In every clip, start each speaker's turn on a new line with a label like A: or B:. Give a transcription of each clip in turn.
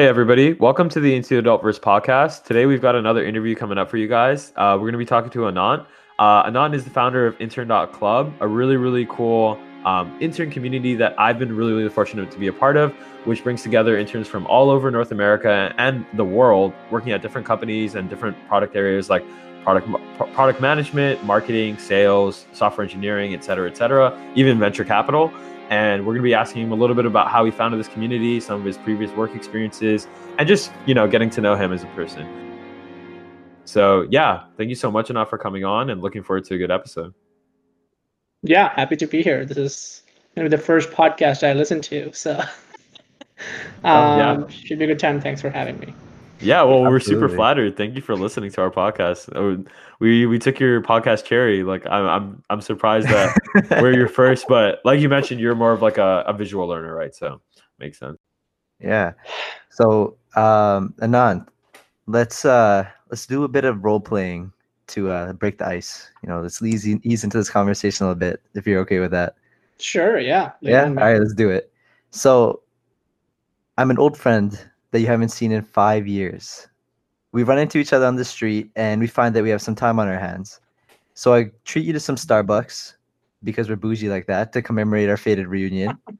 A: Hey, everybody. Welcome to the Into Adultverse podcast. Today, we've got another interview coming up for you guys. Uh, we're going to be talking to Anant. Uh, Anant is the founder of Intern.club, a really, really cool um, intern community that I've been really, really fortunate to be a part of, which brings together interns from all over North America and the world working at different companies and different product areas like product product management, marketing, sales, software engineering, et cetera, et cetera, even venture capital and we're going to be asking him a little bit about how he founded this community, some of his previous work experiences, and just you know getting to know him as a person. So yeah, thank you so much, Anant, for coming on, and looking forward to a good episode.
B: Yeah, happy to be here. This is maybe the first podcast I listened to, so um, oh, yeah. Um, should be a good time. Thanks for having me.
A: Yeah, well, Absolutely. we're super flattered. Thank you for listening to our podcast. Oh, we we took your podcast cherry. Like I'm I'm I'm surprised that we're your first, but like you mentioned, you're more of like a, a visual learner, right? So makes sense.
C: Yeah. So um Anant, let's uh let's do a bit of role playing to uh break the ice. You know, let's ease ease into this conversation a little bit if you're okay with that.
B: Sure, yeah.
C: yeah. All right, let's do it. So I'm an old friend that you haven't seen in five years. We run into each other on the street and we find that we have some time on our hands. So I treat you to some Starbucks because we're bougie like that to commemorate our faded reunion.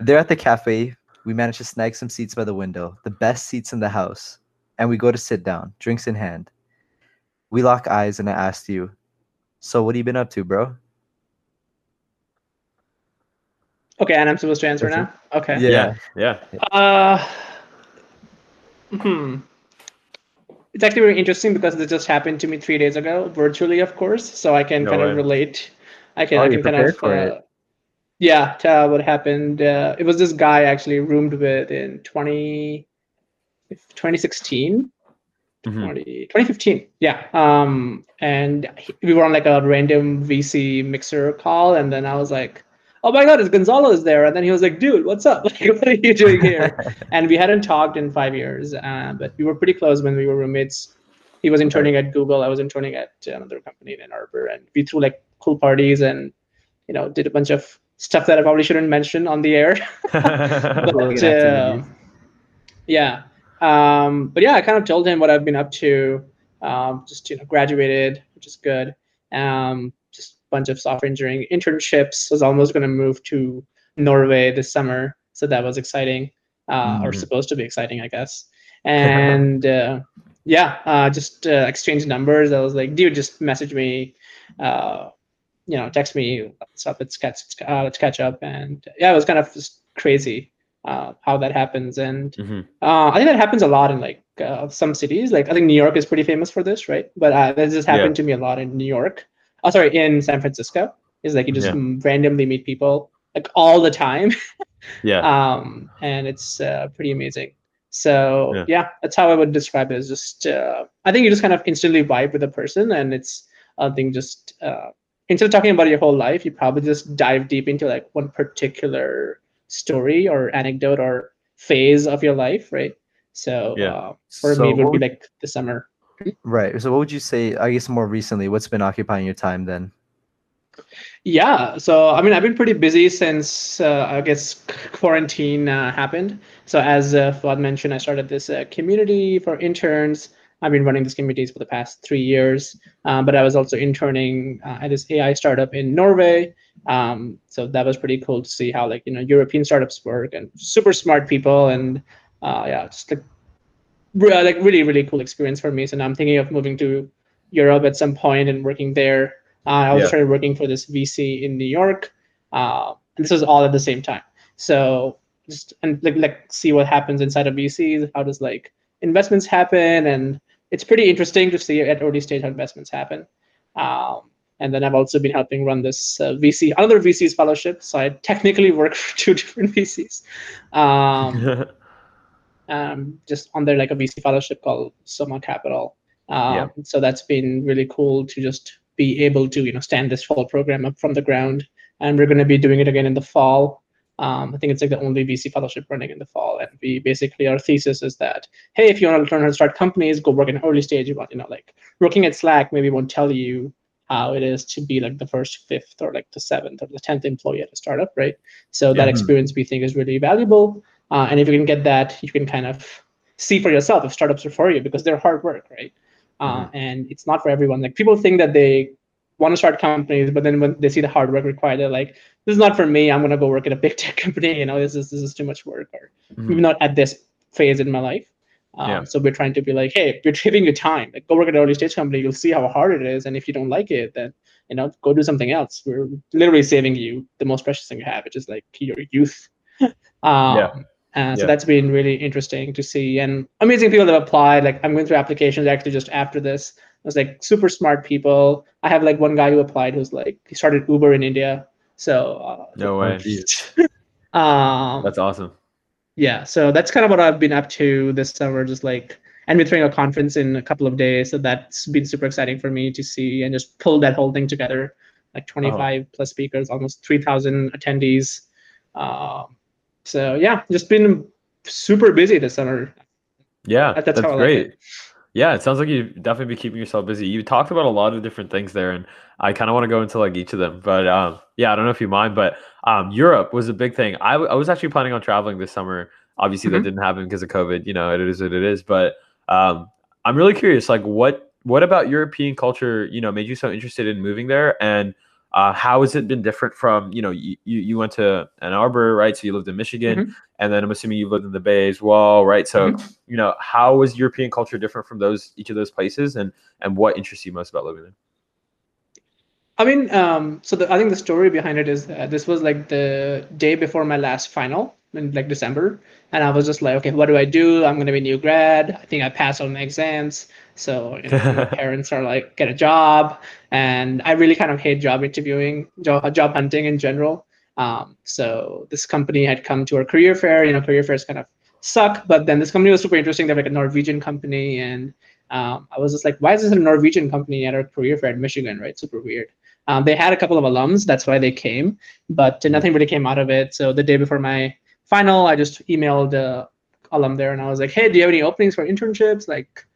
C: There at the cafe. We manage to snag some seats by the window, the best seats in the house, and we go to sit down, drinks in hand. We lock eyes and I asked you, So what have you been up to, bro?
B: Okay, and I'm supposed to answer now? Okay.
A: Yeah. Yeah.
B: Uh Hmm. It's actually very interesting because this just happened to me three days ago, virtually, of course. So I can no kind way. of relate. I can, oh, I can kind of, uh, yeah, tell what happened. Uh, it was this guy I actually roomed with in 20, 2016. Mm-hmm. 20, 2015 yeah um and we were on like a random vc mixer call and then i was like oh my god, it's Gonzalo is there. And then he was like, dude, what's up? Like, what are you doing here? and we hadn't talked in five years, uh, but we were pretty close when we were roommates. He was interning at Google. I was interning at another company in Ann Arbor, and we threw like cool parties and you know did a bunch of stuff that I probably shouldn't mention on the air. but uh, yeah, um, but yeah, I kind of told him what I've been up to. Um, just you know, graduated, which is good. Um, bunch of software engineering internships. Was almost going to move to Norway this summer, so that was exciting, uh, mm-hmm. or supposed to be exciting, I guess. And uh, yeah, uh, just uh, exchange numbers. I was like, dude, just message me, uh, you know, text me, what's up? Let's catch, uh, let's catch up. And yeah, it was kind of just crazy uh, how that happens. And mm-hmm. uh, I think that happens a lot in like uh, some cities. Like I think New York is pretty famous for this, right? But uh, that just happened yeah. to me a lot in New York oh sorry in san francisco is like you just yeah. randomly meet people like all the time
A: yeah
B: um and it's uh, pretty amazing so yeah. yeah. that's how i would describe it is just uh, i think you just kind of instantly vibe with a person and it's i think just uh, instead of talking about your whole life you probably just dive deep into like one particular story or anecdote or phase of your life right so yeah. Uh, for so me it would be like the summer
C: Right. So what would you say, I guess more recently, what's been occupying your time then?
B: Yeah. So, I mean, I've been pretty busy since, uh, I guess, quarantine uh, happened. So, as uh, Fuad mentioned, I started this uh, community for interns. I've been running these communities for the past three years, um, but I was also interning uh, at this AI startup in Norway. Um, so that was pretty cool to see how like you know European startups work and super smart people and uh, yeah, just like like really really cool experience for me. So now I'm thinking of moving to Europe at some point and working there. Uh, I was yeah. working for this VC in New York. Uh, and this was all at the same time. So just and like like see what happens inside of VCs. How does like investments happen? And it's pretty interesting to see at early stage how investments happen. Um, and then I've also been helping run this uh, VC, another VC's fellowship. So I technically work for two different VCs. Um, um, just under like a VC fellowship called Soma Capital. Um, yeah. So that's been really cool to just be able to you know stand this fall program up from the ground. And we're going to be doing it again in the fall. Um, I think it's like the only VC fellowship running in the fall. And we basically our thesis is that hey, if you want to learn how to start companies, go work in early stage. You want you know like working at Slack maybe won't tell you how it is to be like the first fifth or like the seventh or the tenth employee at a startup, right? So that mm-hmm. experience we think is really valuable. Uh, and if you can get that, you can kind of see for yourself if startups are for you because they're hard work, right? Uh, mm-hmm. and it's not for everyone. Like people think that they want to start companies, but then when they see the hard work required, they're like, "This is not for me. I'm gonna go work at a big tech company. You know, this is this is too much work, or mm-hmm. not at this phase in my life." Um, yeah. So we're trying to be like, "Hey, we're giving you time. Like, go work at an early stage company. You'll see how hard it is, and if you don't like it, then you know, go do something else. We're literally saving you the most precious thing you have, which is like your youth." um, yeah. Uh, so yeah. that's been really interesting to see and amazing people that have applied. Like I'm going through applications actually just after this. I was like super smart people. I have like one guy who applied who's like he started Uber in India. So uh,
A: no way.
B: um,
A: that's awesome.
B: Yeah, so that's kind of what I've been up to this summer. Just like and we're throwing a conference in a couple of days, so that's been super exciting for me to see and just pull that whole thing together. Like 25 oh. plus speakers, almost 3,000 attendees. Um, so yeah, just been super busy this summer.
A: Yeah, that's, that's great. Like yeah, it sounds like you definitely be keeping yourself busy. You talked about a lot of different things there, and I kind of want to go into like each of them. But um, yeah, I don't know if you mind, but um, Europe was a big thing. I, I was actually planning on traveling this summer. Obviously, mm-hmm. that didn't happen because of COVID. You know, it is what it is. But um, I'm really curious, like what what about European culture? You know, made you so interested in moving there, and uh, how has it been different from you know you, you went to Ann Arbor right so you lived in Michigan mm-hmm. and then I'm assuming you lived in the Bay as well right so mm-hmm. you know how was European culture different from those each of those places and and what interests you most about living there?
B: I mean, um, so the, I think the story behind it is that this was like the day before my last final in like December, and I was just like, okay, what do I do? I'm gonna be new grad. I think I passed all my exams. So you know, my parents are like, get a job, and I really kind of hate job interviewing, job, job hunting in general. Um, so this company had come to our career fair. You know, career fairs kind of suck, but then this company was super interesting. They're like a Norwegian company, and um, I was just like, why is this a Norwegian company at our career fair in Michigan? Right, super weird. Um, they had a couple of alums, that's why they came, but nothing really came out of it. So the day before my final, I just emailed the alum there and I was like, hey, do you have any openings for internships? Like,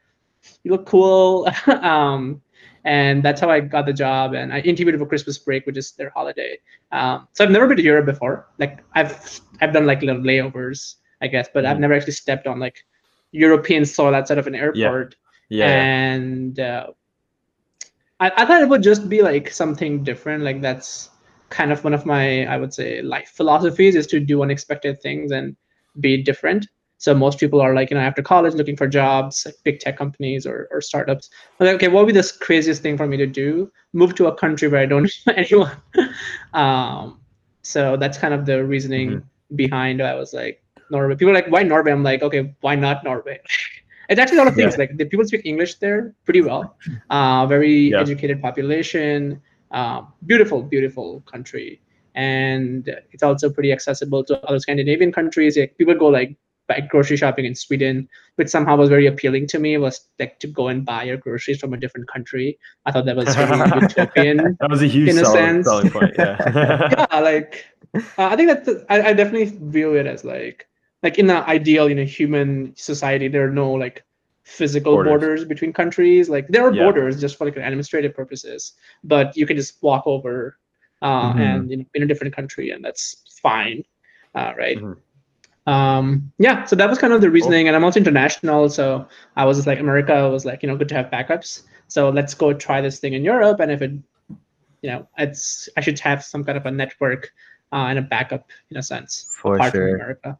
B: you look cool. um, and that's how I got the job. And I interviewed for Christmas break, which is their holiday. Um, so I've never been to Europe before. Like I've I've done like little layovers, I guess, but mm I've never actually stepped on like European soil outside of an airport. Yeah. yeah. And uh, I, I thought it would just be like something different. Like that's kind of one of my I would say life philosophies is to do unexpected things and be different. So most people are like, you know, after college looking for jobs, like big tech companies or, or startups. I'm like, okay, what would be the craziest thing for me to do? Move to a country where I don't know anyone. um, so that's kind of the reasoning mm-hmm. behind. I was like, Norway. People are like, why Norway? I'm like, okay, why not Norway? it's actually a lot of things. Yeah. Like the people speak English there pretty well. Uh, very yeah. educated population. Um, beautiful, beautiful country and it's also pretty accessible to other Scandinavian countries. Like, people go like like grocery shopping in Sweden, which somehow was very appealing to me, was like to go and buy your groceries from a different country. I thought that was really utopian.
A: that was a huge in a selling, sense. point. Yeah,
B: yeah like uh, I think that I, I definitely view it as like like in an ideal, you know, human society, there are no like physical borders, borders between countries. Like there are yeah. borders just for like administrative purposes, but you can just walk over uh, mm-hmm. and you know, in a different country, and that's fine, uh, right? Mm-hmm um, yeah, so that was kind of the reasoning. And I'm also international, so I was just like America was like you know good to have backups. So let's go try this thing in Europe, and if it, you know, it's I should have some kind of a network uh, and a backup in a sense.
C: For sure. America.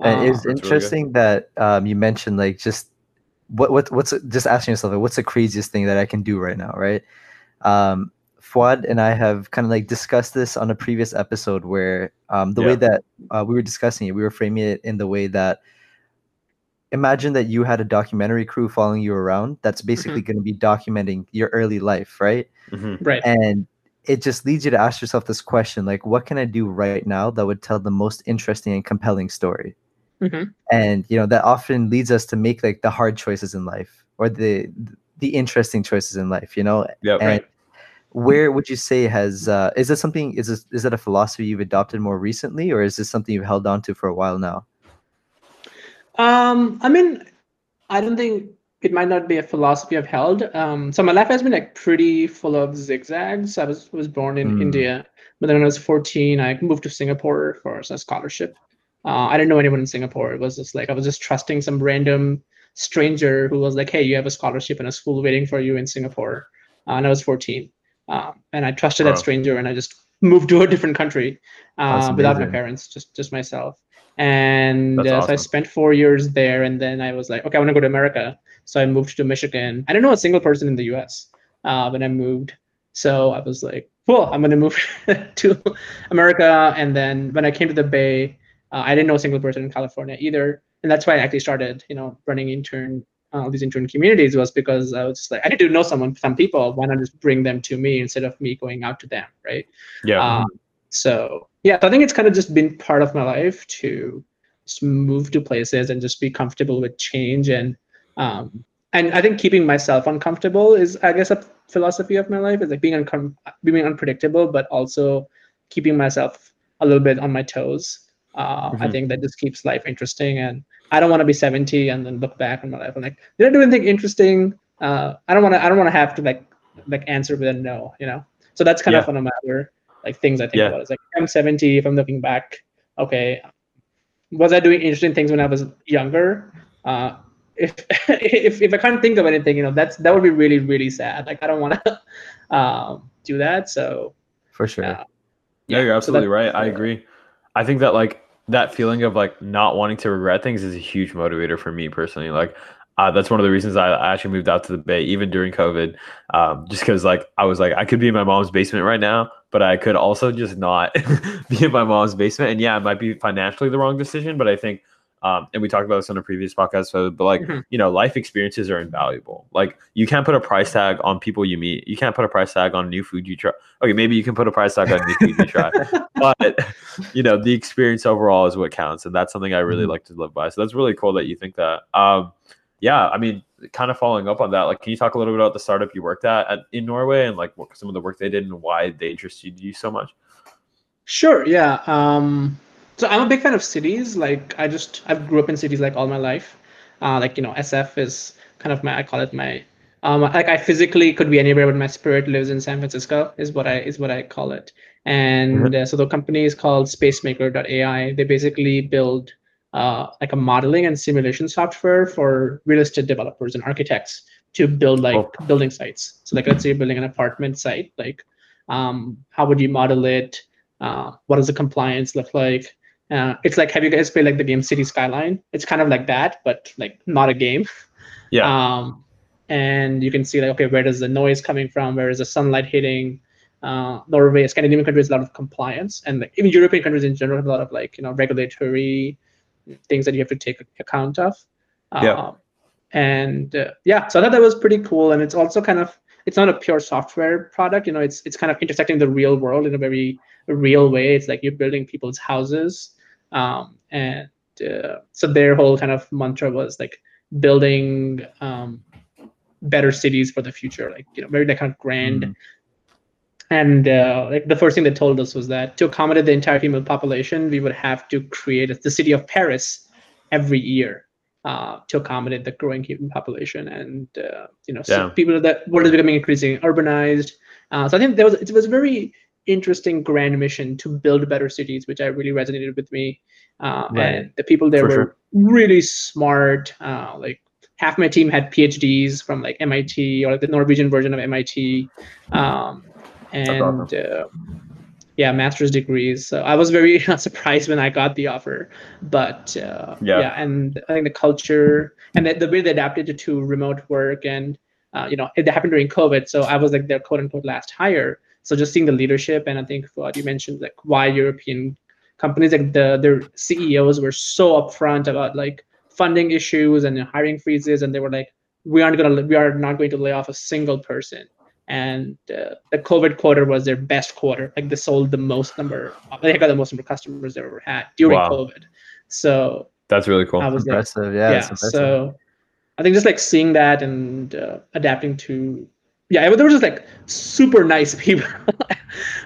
C: And uh, it's interesting really that um, you mentioned like just what what what's just asking yourself like, what's the craziest thing that I can do right now, right? Um, Fuad and I have kind of like discussed this on a previous episode where um, the yeah. way that uh, we were discussing it, we were framing it in the way that imagine that you had a documentary crew following you around that's basically mm-hmm. going to be documenting your early life, right?
B: Mm-hmm. Right.
C: And it just leads you to ask yourself this question like, what can I do right now that would tell the most interesting and compelling story?
B: Mm-hmm.
C: And you know that often leads us to make like the hard choices in life or the the interesting choices in life, you know.
A: Yeah, and right
C: where would you say has uh, is this something is this is that a philosophy you've adopted more recently or is this something you've held on to for a while now
B: um i mean i don't think it might not be a philosophy i've held um so my life has been like pretty full of zigzags i was was born in mm. india but then when i was 14 i moved to singapore for a scholarship Uh, I didn't know anyone in Singapore. It was just like I was just trusting some random stranger who was like, "Hey, you have a scholarship in a school waiting for you in Singapore," uh, and I was 14, um, and I trusted wow. that stranger, and I just moved to a different country uh, without my parents, just just myself. And uh, awesome. so I spent four years there, and then I was like, okay, I want to go to America. So I moved to Michigan. I didn't know a single person in the U.S. Uh, when I moved. So I was like, cool, I'm going to move to America. And then when I came to the Bay, uh, I didn't know a single person in California either. And that's why I actually started, you know, running intern, uh, these intern communities was because I was just like, I need to know someone, some people. Why not just bring them to me instead of me going out to them, right?
A: Yeah. Um,
B: so yeah, so I think it's kind of just been part of my life to just move to places and just be comfortable with change and um, and I think keeping myself uncomfortable is, I guess, a philosophy of my life is like being uncom- being unpredictable, but also keeping myself a little bit on my toes. Uh, mm-hmm. I think that just keeps life interesting, and I don't want to be 70 and then look back on my life and like, did I do anything interesting? Uh, I don't want to. I don't want to have to like like answer with a no, you know. So that's kind yeah. of one of my other like things I think yeah. about. It's like I'm 70. If I'm looking back, okay, was I doing interesting things when I was younger? Uh, if if if I can't think of anything, you know, that's that would be really really sad. Like I don't want to um, do that. So
C: for sure. Uh,
A: yeah, you're absolutely so right. I agree. I think that like that feeling of like not wanting to regret things is a huge motivator for me personally. Like uh, that's one of the reasons I, I actually moved out to the Bay, even during COVID, um, just because like I was like I could be in my mom's basement right now, but I could also just not be in my mom's basement. And yeah, it might be financially the wrong decision, but I think um, and we talked about this on a previous podcast, so, but like, mm-hmm. you know, life experiences are invaluable. Like, you can't put a price tag on people you meet. You can't put a price tag on new food you try. Okay, maybe you can put a price tag on new food you try, but you know, the experience overall is what counts, and that's something I really mm-hmm. like to live by. So that's really cool that you think that. Um, yeah, I mean, kind of following up on that, like, can you talk a little bit about the startup you worked at, at in Norway and like what some of the work they did and why they interested you so much?
B: Sure. Yeah. Um, so I'm a big fan of cities. Like I just I grew up in cities like all my life. Uh, like you know, SF is kind of my I call it my um, like I physically could be anywhere, but my spirit lives in San Francisco. Is what I is what I call it. And mm-hmm. uh, so the company is called SpaceMaker.ai. They basically build uh, like a modeling and simulation software for real estate developers and architects to build like oh. building sites. So like let's say you're building an apartment site, like um, how would you model it? Uh, what does the compliance look like? Uh, it's like have you guys played like the game City Skyline? It's kind of like that, but like not a game.
A: Yeah.
B: Um, and you can see like okay, where does the noise coming from? Where is the sunlight hitting? Uh, Norway, Scandinavian countries, a lot of compliance, and like, even European countries in general have a lot of like you know regulatory things that you have to take account of.
A: Yeah. Um,
B: and uh, yeah, so I thought that was pretty cool, and it's also kind of it's not a pure software product. You know, it's it's kind of intersecting the real world in a very real way. It's like you're building people's houses um, and uh, so their whole kind of mantra was like building um, better cities for the future, like you know, very like kind of grand. Mm. And uh, like the first thing they told us was that to accommodate the entire female population, we would have to create the city of Paris every year uh, to accommodate the growing human population. And uh, you know, so people that world is becoming increasingly urbanized. Uh, so I think there was it was very interesting grand mission to build better cities, which I really resonated with me. Uh, right. And the people there For were sure. really smart. Uh, like half my team had PhDs from like MIT or the Norwegian version of MIT, um, and uh, yeah, master's degrees. So I was very surprised when I got the offer. But uh, yeah. yeah, and I think the culture and the, the way they adapted to remote work and uh, you know it happened during COVID, so I was like their quote unquote last hire. So just seeing the leadership, and I think what you mentioned, like why European companies, like the their CEOs were so upfront about like funding issues and hiring freezes, and they were like, we aren't gonna, we are not going to lay off a single person. And uh, the COVID quarter was their best quarter. Like they sold the most number, they got the most number of customers they ever had during wow. COVID. So
A: that's really cool.
C: I was impressive. Like, yeah.
B: yeah
C: impressive.
B: So I think just like seeing that and uh, adapting to yeah, but there were just like super nice people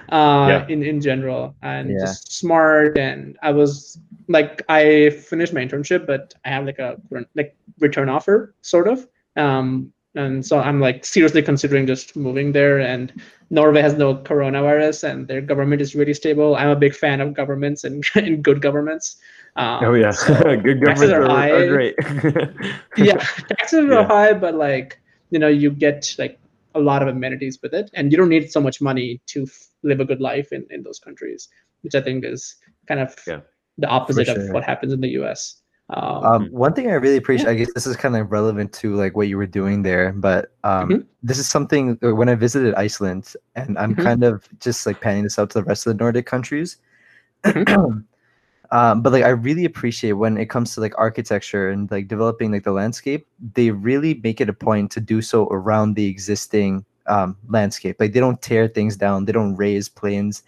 B: uh, yeah. in in general and yeah. just smart. And I was like, I finished my internship, but I have like a like return offer sort of. Um, and so I'm like seriously considering just moving there. And Norway has no coronavirus, and their government is really stable. I'm a big fan of governments and, and good governments. Um,
A: oh yeah, so good governments are, are, are, great.
B: yeah, taxes yeah. are high, but like you know, you get like a lot of amenities with it, and you don't need so much money to f- live a good life in in those countries, which I think is kind of yeah. the opposite sure. of what happens in the U.S.
C: Um, um, one thing I really appreciate, yeah. I guess this is kind of relevant to like what you were doing there, but um, mm-hmm. this is something uh, when I visited Iceland, and I'm mm-hmm. kind of just like panning this out to the rest of the Nordic countries. Um, but like I really appreciate when it comes to like architecture and like developing like the landscape, they really make it a point to do so around the existing um, landscape. Like they don't tear things down, they don't raise plains.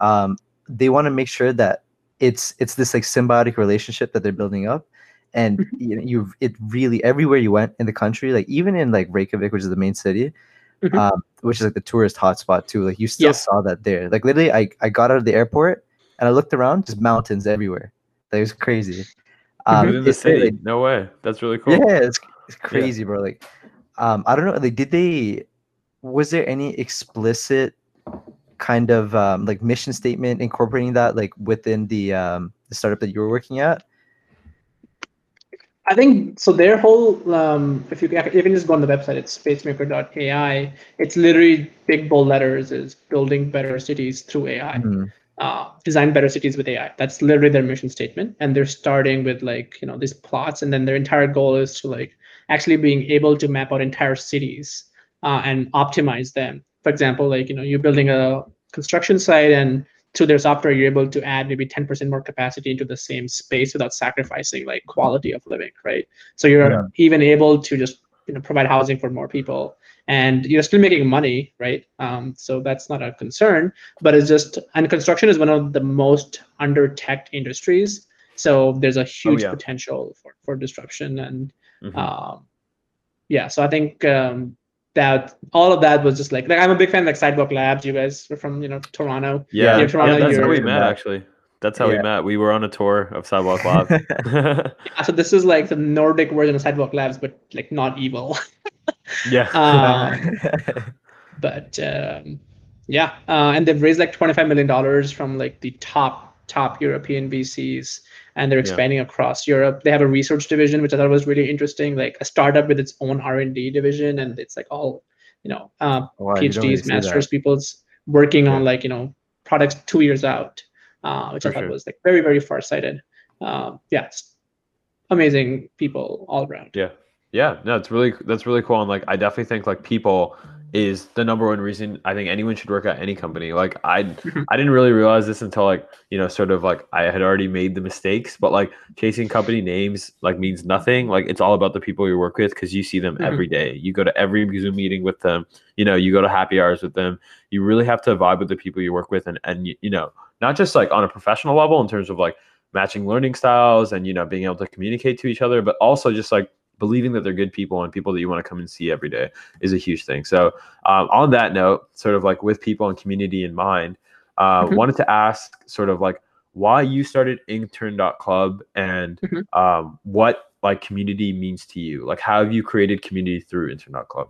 C: Um, they want to make sure that it's it's this like symbiotic relationship that they're building up and mm-hmm. you know you it really everywhere you went in the country like even in like reykjavik which is the main city mm-hmm. um, which is like the tourist hotspot too like you still yeah. saw that there like literally I, I got out of the airport and i looked around just mountains everywhere that was crazy
A: um, Within the city like, no way that's really cool
C: yeah it's, it's crazy yeah. bro like um i don't know like did they was there any explicit kind of um, like mission statement incorporating that like within the um, the startup that you were working at?
B: I think so. Their whole, um, if you, you can just go on the website, it's spacemaker.ai. It's literally big bold letters is building better cities through AI, mm-hmm. Uh, design better cities with AI. That's literally their mission statement. And they're starting with like, you know, these plots. And then their entire goal is to like actually being able to map out entire cities uh, and optimize them for example, like you know you're building a construction site and through their software you're able to add maybe 10% more capacity into the same space without sacrificing like quality of living, right? So you're yeah. even able to just you know provide housing for more people and you're still making money right um, so that's not a concern but it's just and construction is one of the most under tech industries so there's a oh, huge oh, yeah. potential for, for disruption and mm-hmm. um, yeah so i think um, that all of that was just like like I'm a big fan of like Sidewalk Labs. You guys are from you know Toronto.
A: Yeah, Toronto, yeah that's how we met actually. That's how yeah. we met. We were on a tour of Sidewalk Labs.
B: yeah, so this is like the Nordic version of Sidewalk Labs, but like not evil.
A: yeah.
B: Um, but um, yeah, uh, and they've raised like twenty five million dollars from like the top top European VCs and they're expanding yeah. across Europe. They have a research division, which I thought was really interesting, like a startup with its own R and D division, and it's like all you know uh, oh, wow, PhDs, really masters, people's working yeah. on like you know products two years out, uh, which For I thought sure. was like very very far sighted. Um, yeah, amazing people all around.
A: Yeah, yeah, no, it's really that's really cool, and like I definitely think like people is the number one reason I think anyone should work at any company. Like I I didn't really realize this until like, you know, sort of like I had already made the mistakes, but like chasing company names like means nothing. Like it's all about the people you work with because you see them mm-hmm. every day. You go to every Zoom meeting with them, you know, you go to happy hours with them. You really have to vibe with the people you work with and and you know, not just like on a professional level in terms of like matching learning styles and you know being able to communicate to each other, but also just like believing that they're good people and people that you want to come and see every day is a huge thing. So, um, on that note, sort of like with people and community in mind, uh, mm-hmm. wanted to ask sort of like why you started intern.club and mm-hmm. um, what like community means to you. Like, how have you created community through intern.club?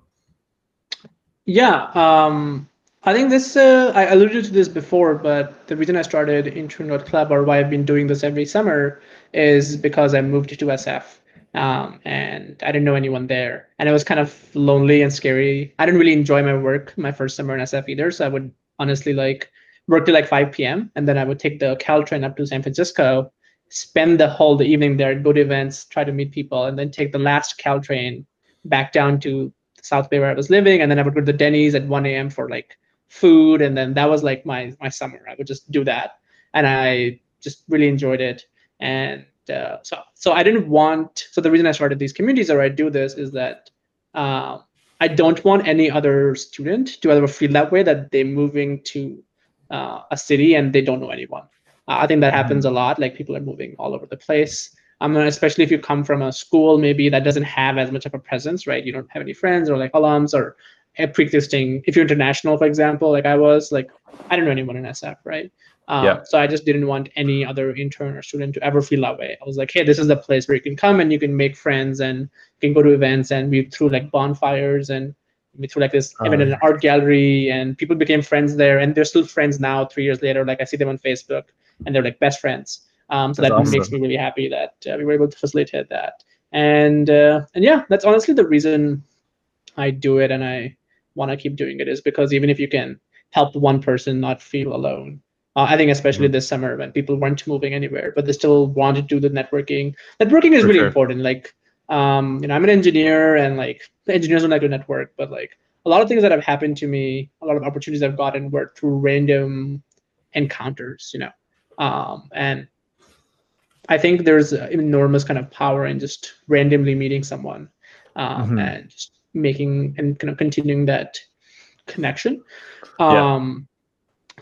B: Yeah. Um, I think this, uh, I alluded to this before, but the reason I started intern.club or why I've been doing this every summer is because I moved to SF um, and I didn't know anyone there, and it was kind of lonely and scary. I didn't really enjoy my work my first summer in SF either, so I would honestly like work till like 5 p.m. and then I would take the Caltrain up to San Francisco, spend the whole the evening there, go to events, try to meet people, and then take the last Caltrain back down to South Bay where I was living, and then I would go to the Denny's at 1 a.m. for like food, and then that was like my my summer. I would just do that, and I just really enjoyed it. And uh, so so I didn't want. So the reason I started these communities or I do this is that uh, I don't want any other student to ever feel that way that they're moving to uh, a city and they don't know anyone. I think that happens mm-hmm. a lot. Like people are moving all over the place. Um, especially if you come from a school maybe that doesn't have as much of a presence, right? You don't have any friends or like alums or a pre-existing. If you're international, for example, like I was, like I don't know anyone in SF, right? Um, yeah. So I just didn't want any other intern or student to ever feel that way. I was like, hey, this is the place where you can come and you can make friends and you can go to events and we threw like bonfires and we threw like this event in an art gallery and people became friends there and they're still friends now three years later. Like I see them on Facebook and they're like best friends. Um, so that's that awesome. makes me really happy that uh, we were able to facilitate that. And uh, and yeah, that's honestly the reason I do it, and I want to keep doing it is because even if you can help one person not feel alone, uh, I think especially mm-hmm. this summer when people weren't moving anywhere, but they still wanted to do the networking. Networking is For really sure. important. Like, um, you know, I'm an engineer, and like engineers don't like to network, but like a lot of things that have happened to me, a lot of opportunities I've gotten were through random encounters, you know, um, and I think there's enormous kind of power in just randomly meeting someone um, mm-hmm. and just making and kind of continuing that connection. Um, yeah.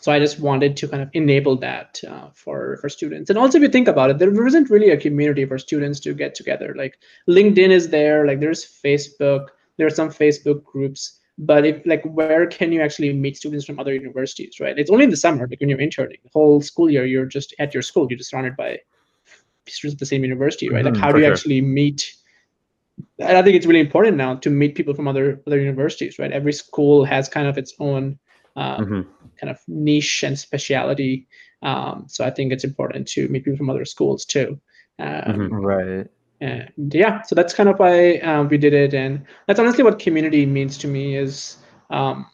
B: So I just wanted to kind of enable that uh, for for students. And also, if you think about it, there isn't really a community for students to get together. Like LinkedIn is there, like there's Facebook, there are some Facebook groups. But if like, where can you actually meet students from other universities, right? It's only in the summer, like when you're interning. The whole school year, you're just at your school. You're just surrounded by students at the same university, right? Mm-hmm, like, how do you sure. actually meet and I think it's really important now to meet people from other other universities, right? Every school has kind of its own um, mm-hmm. kind of niche and speciality. Um, so I think it's important to meet people from other schools too.
C: Um, mm-hmm. Right.
B: And yeah, so that's kind of why um, we did it, and that's honestly what community means to me is um,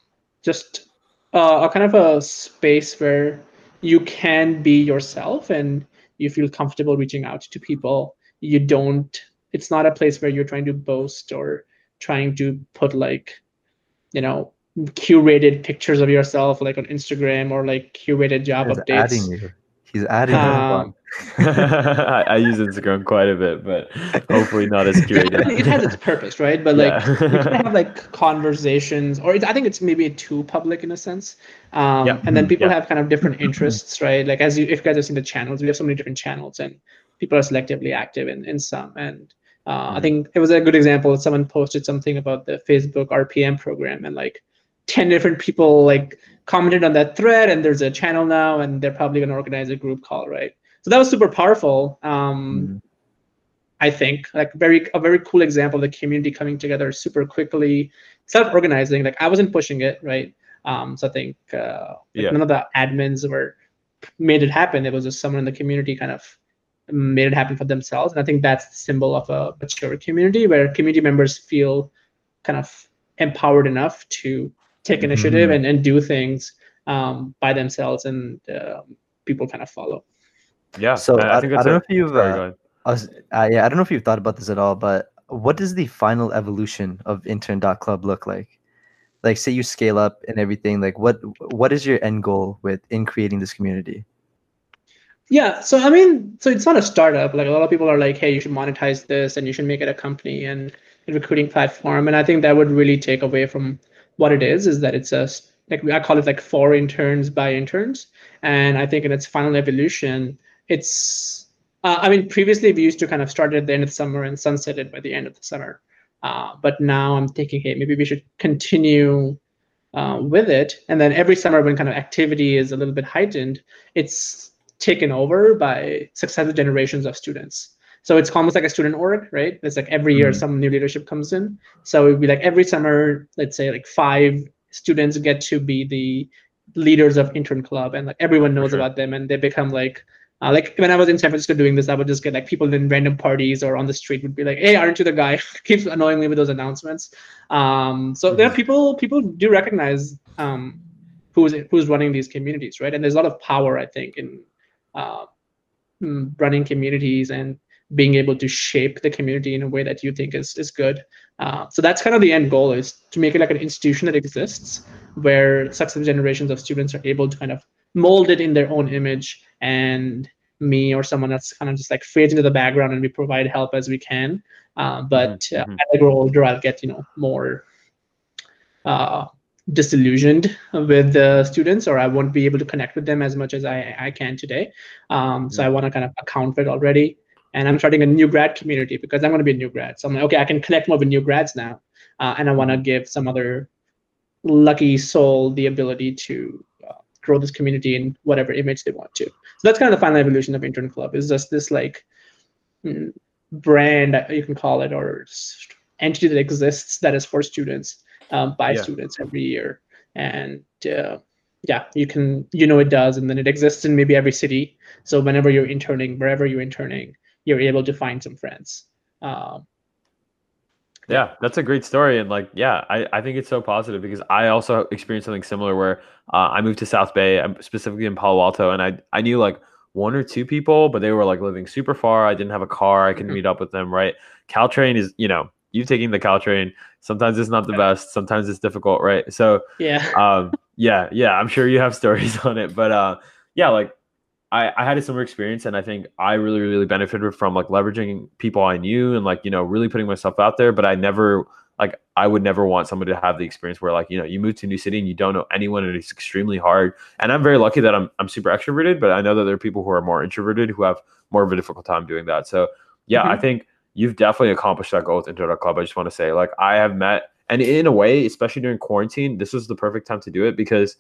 B: just uh, a kind of a space where you can be yourself and you feel comfortable reaching out to people. You don't it's not a place where you're trying to boast or trying to put like you know curated pictures of yourself like on instagram or like curated job He's updates
C: adding you. He's adding um,
A: I, I, use Instagram quite a bit, but hopefully not as curated.
B: it has its purpose, right? But like yeah. you can have like conversations, or I think it's maybe too public in a sense. Um, yeah. And then people yeah. have kind of different interests, right? Like as you, if you guys have seen the channels, we have so many different channels, and people are selectively active in in some. And uh, I hmm. think it was a good example. Someone posted something about the Facebook RPM program, and like ten different people like commented on that thread. And there's a channel now, and they're probably going to organize a group call, right? So that was super powerful. Um, mm I think like very a very cool example of the community coming together super quickly, self-organizing. Like I wasn't pushing it, right? Um, so I think uh, yeah. none of the admins were made it happen. It was just someone in the community kind of made it happen for themselves. And I think that's the symbol of a mature community where community members feel kind of empowered enough to take mm-hmm. initiative mm-hmm. and, and do things um, by themselves and uh, people kind of follow.
A: Yeah.
C: So I, I, I don't a, know if you've, uh, was, uh, yeah, I don't know if you've thought about this at all, but what does the final evolution of intern.club look like? Like say you scale up and everything, like what, what is your end goal with in creating this community?
B: Yeah, so I mean, so it's not a startup. Like a lot of people are like, hey, you should monetize this and you should make it a company and a recruiting platform. And I think that would really take away from what it is, is that it's a like I call it like for interns by interns. And I think in its final evolution, it's uh, I mean, previously we used to kind of start at the end of the summer and sunset it by the end of the summer. Uh, but now I'm thinking, hey, maybe we should continue uh, with it. And then every summer when kind of activity is a little bit heightened, it's taken over by successive generations of students. So it's almost like a student org, right? It's like every year mm-hmm. some new leadership comes in. So it'd be like every summer, let's say like five students get to be the leaders of intern club, and like everyone knows sure. about them, and they become like uh, like when I was in San Francisco doing this, I would just get like people in random parties or on the street would be like, "Hey, aren't you the guy?" Keeps annoying me with those announcements. Um, so mm-hmm. there are people people do recognize um, who's who's running these communities, right? And there's a lot of power, I think, in uh, mm, running communities and being able to shape the community in a way that you think is is good. Uh, so that's kind of the end goal is to make it like an institution that exists where successive generations of students are able to kind of mold it in their own image and me or someone that's kind of just like fades into the background and we provide help as we can. Uh, but mm-hmm. uh, as I grow older, I'll get you know more uh, disillusioned with the students or I won't be able to connect with them as much as I, I can today. Um, so I want to kind of account for it already. And I'm starting a new grad community because I'm going to be a new grad. So I'm like, okay, I can connect more with new grads now. Uh, and I want to give some other lucky soul the ability to uh, grow this community in whatever image they want to. So that's kind of the final evolution of Intern Club is just this like mm, brand, you can call it, or entity that exists that is for students um, by yeah. students every year. And uh, yeah, you can you know it does, and then it exists in maybe every city. So whenever you're interning, wherever you're interning, you're able to find some friends. Um,
A: yeah, that's a great story. And like, yeah, I, I think it's so positive because I also experienced something similar where uh, I moved to South Bay, I'm um, specifically in Palo Alto, and I, I knew like one or two people, but they were like living super far. I didn't have a car. I couldn't mm-hmm. meet up with them, right? Caltrain is, you know, you've taken the Caltrain. Sometimes it's not the best. Sometimes it's difficult, right? So,
B: yeah.
A: um, yeah, yeah, I'm sure you have stories on it, but uh, yeah, like I, I had a similar experience and I think I really, really benefited from like leveraging people I knew and like, you know, really putting myself out there. But I never like I would never want somebody to have the experience where like, you know, you move to a new city and you don't know anyone and it's extremely hard. And I'm very lucky that I'm I'm super extroverted, but I know that there are people who are more introverted who have more of a difficult time doing that. So yeah, mm-hmm. I think you've definitely accomplished that goal with Intern Club. I just want to say, like, I have met and in a way, especially during quarantine, this was the perfect time to do it because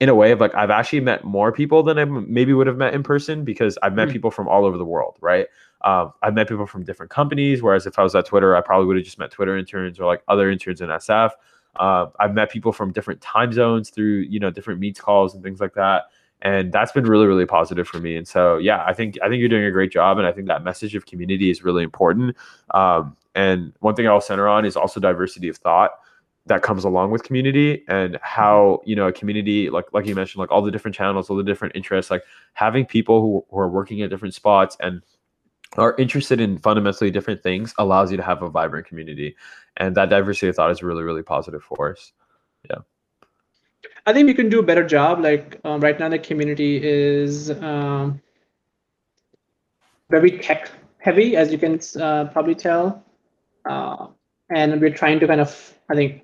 A: in a way of like I've actually met more people than I maybe would have met in person because I've met mm. people from all over the world, right? Um, I've met people from different companies. Whereas if I was at Twitter, I probably would have just met Twitter interns or like other interns in SF. Uh, I've met people from different time zones through you know different meets calls and things like that, and that's been really really positive for me. And so yeah, I think I think you're doing a great job, and I think that message of community is really important. Um, and one thing I'll center on is also diversity of thought that comes along with community and how you know a community like like you mentioned like all the different channels all the different interests like having people who, who are working at different spots and are interested in fundamentally different things allows you to have a vibrant community. And that diversity of thought is really really positive for us. Yeah.
B: I think we can do a better job like um, right now the community is um, very tech heavy as you can uh, probably tell. Uh, and we're trying to kind of i think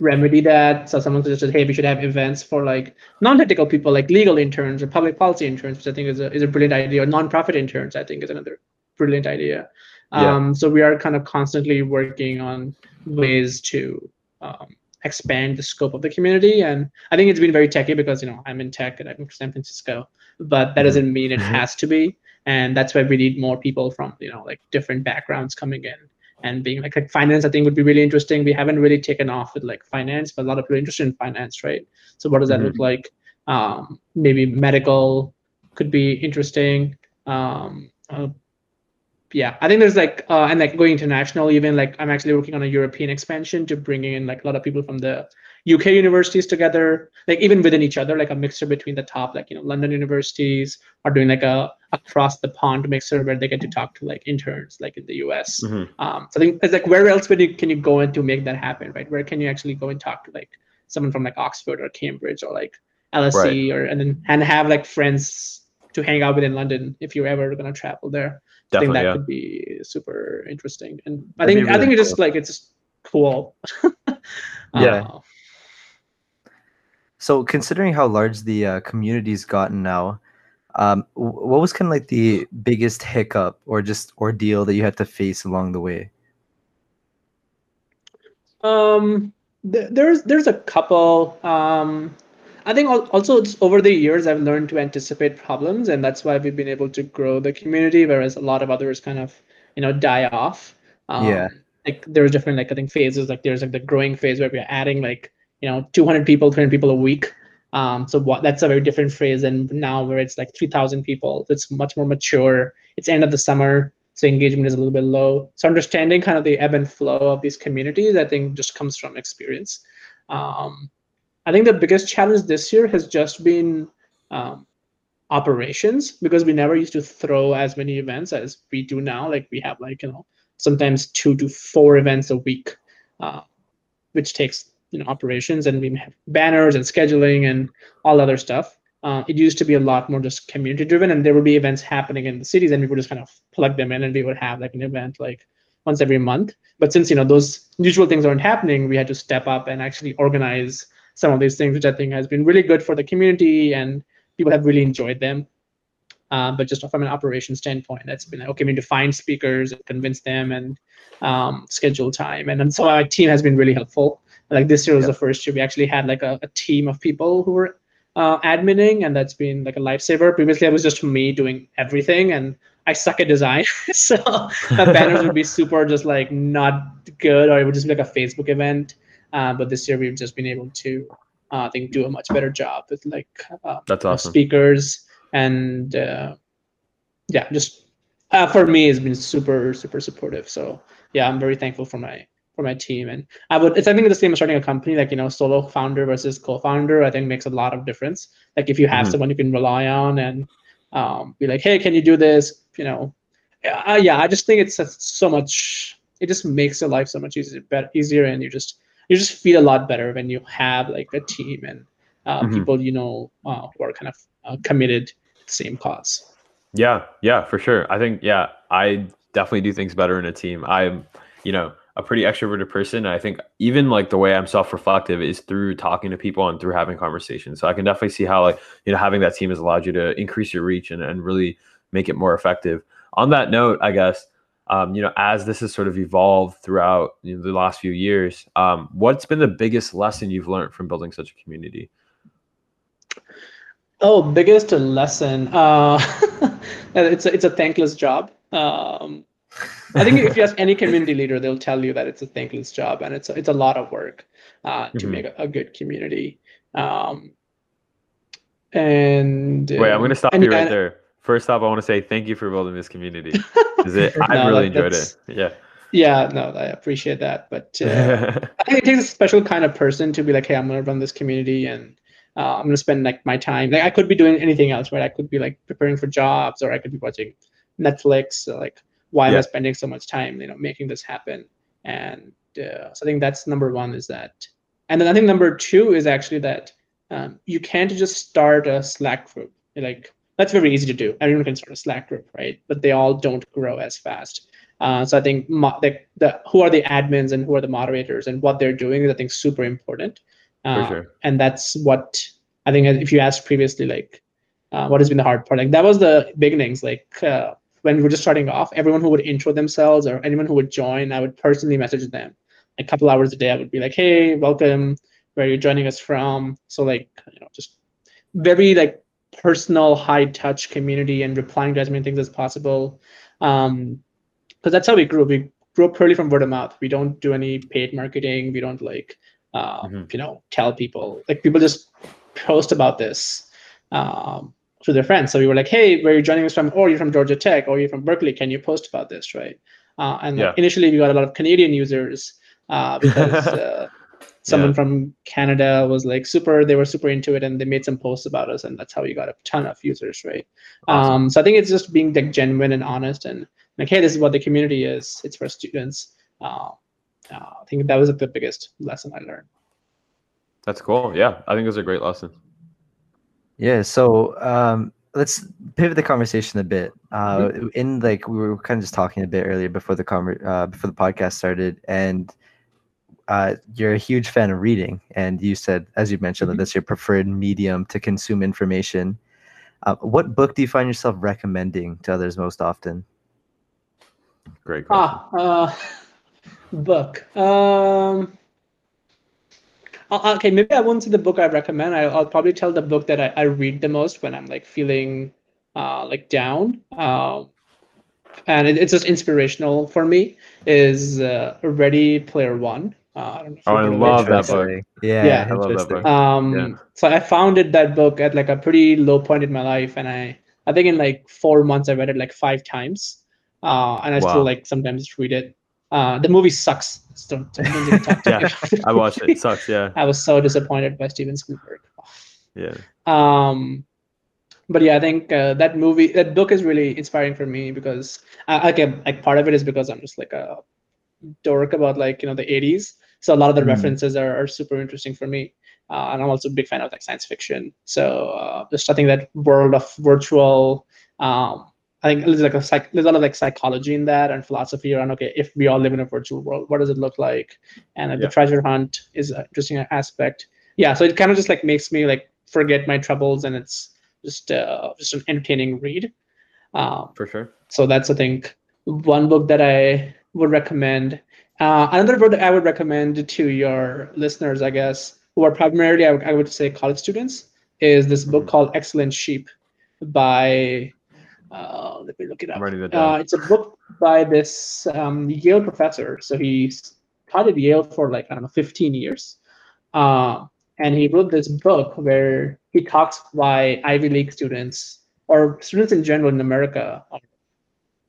B: remedy that. So someone suggested, hey, we should have events for like non-technical people, like legal interns or public policy interns, which I think is a is a brilliant idea. Or nonprofit interns, I think, is another brilliant idea. Yeah. Um, so we are kind of constantly working on ways to um, expand the scope of the community, and I think it's been very techy because you know I'm in tech and I'm in San Francisco, but that mm-hmm. doesn't mean it mm-hmm. has to be, and that's why we need more people from you know like different backgrounds coming in and being like, like finance i think would be really interesting. We haven't really taken off with like finance but a lot of people are interested in finance right? So what does that mm-hmm. look like? Um, maybe medical could be interesting. Um, uh, yeah i think there's like uh, and like going international even like i'm actually working on a european expansion to bringing in like a lot of people from the uk universities together like even within each other like a mixture between the top like you know london universities are doing like a across the pond mixer where they get to talk to like interns like in the us mm-hmm. um, so i think it's like where else would you can you go in to make that happen right where can you actually go and talk to like someone from like oxford or cambridge or like lse right. or and then and have like friends to hang out with in london if you're ever going to travel there Definitely, I think that yeah. could be super interesting. And I That'd think really I think cool. it's just like it's just cool.
C: yeah. Uh, so considering how large the uh, community's gotten now, um, what was kind of like the biggest hiccup or just ordeal that you had to face along the way?
B: Um, th- there's there's a couple. Um, I think also over the years I've learned to anticipate problems, and that's why we've been able to grow the community, whereas a lot of others kind of you know die off.
C: Um, yeah.
B: Like there's different like I think phases. Like there's like the growing phase where we're adding like you know 200 people, 300 people a week. Um, so what that's a very different phrase and now where it's like 3,000 people. It's much more mature. It's end of the summer, so engagement is a little bit low. So understanding kind of the ebb and flow of these communities, I think, just comes from experience. Um, I think the biggest challenge this year has just been um, operations because we never used to throw as many events as we do now. Like we have like you know sometimes two to four events a week, uh, which takes you know operations and we have banners and scheduling and all other stuff. Uh, it used to be a lot more just community driven and there would be events happening in the cities and we would just kind of plug them in and we would have like an event like once every month. But since you know those usual things aren't happening, we had to step up and actually organize some of these things, which I think has been really good for the community and people have really enjoyed them. Uh, but just from an operation standpoint, that's been like, okay. We need to find speakers and convince them and um, schedule time. And then so our team has been really helpful. Like this year was the first year we actually had like a, a team of people who were uh, adminning, and that's been like a lifesaver. Previously, it was just me doing everything, and I suck at design, so my banners would be super just like not good, or it would just be like a Facebook event uh, but this year we've just been able to uh, I think do a much better job with like
A: uh, that's awesome
B: speakers and uh, yeah, just uh, for me it's been super super supportive. So yeah, I'm very thankful for my for my team. And i would it's i think the same as starting a company like you know solo founder versus co-founder i think makes a lot of difference. Like if you have mm-hmm. someone you can rely on and um, be like hey can you do this? You know uh, yeah i just think it's so much it just makes your life so much easier better easier and you just you just feel a lot better when you have like a team and uh, mm-hmm. people you know uh, who are kind of uh, committed to the same cause.
A: Yeah yeah for sure. I think yeah i definitely do things better in a team. I'm you know a pretty extroverted person. I think even like the way I'm self-reflective is through talking to people and through having conversations. So I can definitely see how like, you know, having that team has allowed you to increase your reach and, and really make it more effective. On that note, I guess, um, you know, as this has sort of evolved throughout you know, the last few years, um, what's been the biggest lesson you've learned from building such a community?
B: Oh, biggest lesson. Uh, it's a, it's a thankless job. Um, I think if you ask any community leader, they'll tell you that it's a thankless job and it's a, it's a lot of work uh, to mm-hmm. make a, a, good community. Um, and
A: wait, I'm going to stop and, you right and, there. First off, I want to say thank you for building this community. Is it, no, I've really enjoyed it. Yeah.
B: Yeah, no, I appreciate that. But uh, I think it takes a special kind of person to be like, hey, I'm going to run this community and uh, I'm going to spend like my time. Like I could be doing anything else, right? I could be like preparing for jobs or I could be watching Netflix. like why yeah. am I spending so much time, you know, making this happen? And uh, so I think that's number one is that. And then I think number two is actually that um, you can't just start a Slack group. Like that's very easy to do. Everyone can start a Slack group, right? But they all don't grow as fast. Uh, so I think mo- the, the, who are the admins and who are the moderators and what they're doing is I think super important. Uh, sure. And that's what I think. If you asked previously, like uh, what has been the hard part, like that was the beginnings. Like uh, when we were just starting off, everyone who would intro themselves or anyone who would join, I would personally message them. A couple hours a day, I would be like, "Hey, welcome. Where are you joining us from?" So like, you know, just very like personal, high touch community and replying to as many things as possible. Um, because that's how we grew. We grew up purely from word of mouth. We don't do any paid marketing. We don't like, uh, mm-hmm. you know, tell people. Like people just post about this. Um, to their friends. So we were like, hey, where are you joining us from? Or oh, you're from Georgia Tech, or you're from Berkeley. Can you post about this, right? Uh, and yeah. initially, we got a lot of Canadian users uh, because uh, someone yeah. from Canada was like super. They were super into it, and they made some posts about us, and that's how we got a ton of users, right? Awesome. Um, so I think it's just being like genuine and honest, and like, hey, this is what the community is. It's for students. Uh, uh, I think that was the biggest lesson I learned.
A: That's cool. Yeah, I think it was a great lesson.
C: Yeah. So um, let's pivot the conversation a bit. Uh, mm-hmm. In like we were kind of just talking a bit earlier before the conver- uh, before the podcast started, and uh, you're a huge fan of reading, and you said, as you mentioned, mm-hmm. that that's your preferred medium to consume information. Uh, what book do you find yourself recommending to others most often?
A: Great question.
B: Ah, uh, book. Um, uh, okay, maybe I won't say the book I recommend. I, will probably tell the book that I, I, read the most when I'm like feeling uh, like down. Um, and it, it's just inspirational for me. Is uh, Ready Player One.
A: Uh, I oh, I love that book.
B: Yeah, yeah, I love that book. Um, yeah. so I founded that book at like a pretty low point in my life, and I I think in like four months I read it like five times, uh, and I wow. still like sometimes read it. Uh, the movie sucks. Don't,
A: don't yeah, I watched it. it. Sucks. Yeah.
B: I was so disappointed by Steven Spielberg.
A: Yeah.
B: Um, but yeah, I think uh, that movie, that book is really inspiring for me because I, like, like part of it is because I'm just like a dork about like you know the 80s. So a lot of the mm. references are, are super interesting for me. Uh, and I'm also a big fan of like science fiction. So uh, just I think that world of virtual um, I think there's like a psych, there's a lot of like psychology in that and philosophy around okay, if we all live in a virtual world, what does it look like? And uh, yeah. the treasure hunt is an interesting aspect. Yeah, so it kind of just like makes me like forget my troubles, and it's just uh, just an entertaining read.
A: Um, For sure.
B: So that's I think one book that I would recommend. Uh, another book that I would recommend to your listeners, I guess, who are primarily I would, I would say college students, is this book mm-hmm. called Excellent Sheep by uh, let me look it up. Uh, it's a book by this um, Yale professor. So he taught at Yale for like I don't know 15 years, uh, and he wrote this book where he talks why Ivy League students or students in general in America are